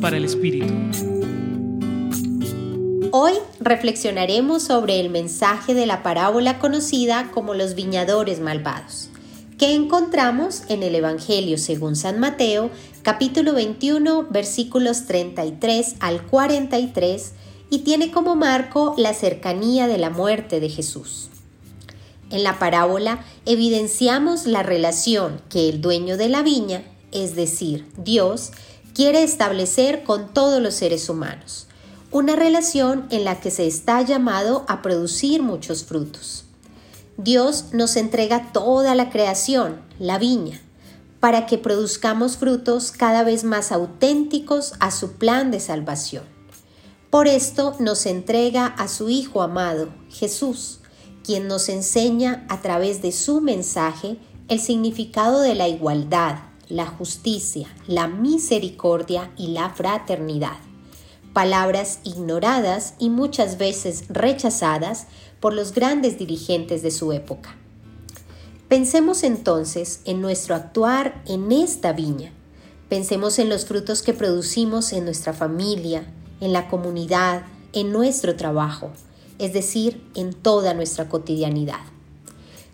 Para el Espíritu. Hoy reflexionaremos sobre el mensaje de la parábola conocida como los viñadores malvados, que encontramos en el Evangelio según San Mateo, capítulo 21, versículos 33 al 43, y tiene como marco la cercanía de la muerte de Jesús. En la parábola evidenciamos la relación que el dueño de la viña, es decir, Dios, quiere establecer con todos los seres humanos, una relación en la que se está llamado a producir muchos frutos. Dios nos entrega toda la creación, la viña, para que produzcamos frutos cada vez más auténticos a su plan de salvación. Por esto nos entrega a su Hijo amado, Jesús, quien nos enseña a través de su mensaje el significado de la igualdad, la justicia, la misericordia y la fraternidad. Palabras ignoradas y muchas veces rechazadas por los grandes dirigentes de su época. Pensemos entonces en nuestro actuar en esta viña. Pensemos en los frutos que producimos en nuestra familia, en la comunidad, en nuestro trabajo es decir, en toda nuestra cotidianidad.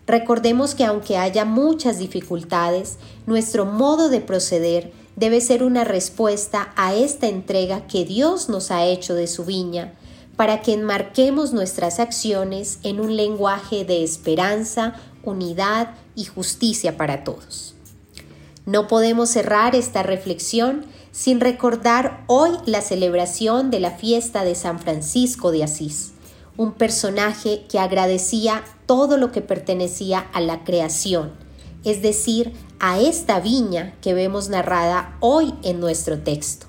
Recordemos que aunque haya muchas dificultades, nuestro modo de proceder debe ser una respuesta a esta entrega que Dios nos ha hecho de su viña, para que enmarquemos nuestras acciones en un lenguaje de esperanza, unidad y justicia para todos. No podemos cerrar esta reflexión sin recordar hoy la celebración de la fiesta de San Francisco de Asís un personaje que agradecía todo lo que pertenecía a la creación, es decir, a esta viña que vemos narrada hoy en nuestro texto.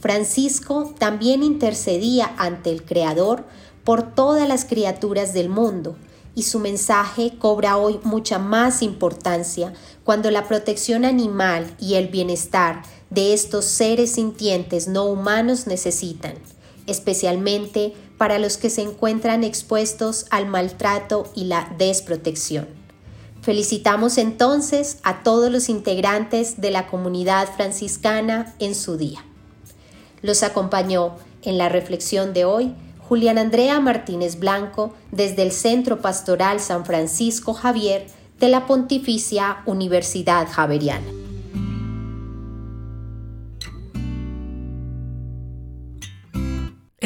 Francisco también intercedía ante el Creador por todas las criaturas del mundo, y su mensaje cobra hoy mucha más importancia cuando la protección animal y el bienestar de estos seres sintientes no humanos necesitan, especialmente para los que se encuentran expuestos al maltrato y la desprotección. Felicitamos entonces a todos los integrantes de la comunidad franciscana en su día. Los acompañó en la reflexión de hoy Julián Andrea Martínez Blanco desde el Centro Pastoral San Francisco Javier de la Pontificia Universidad Javeriana.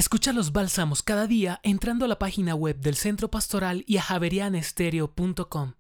Escucha los bálsamos cada día entrando a la página web del Centro Pastoral y a javerianestereo.com.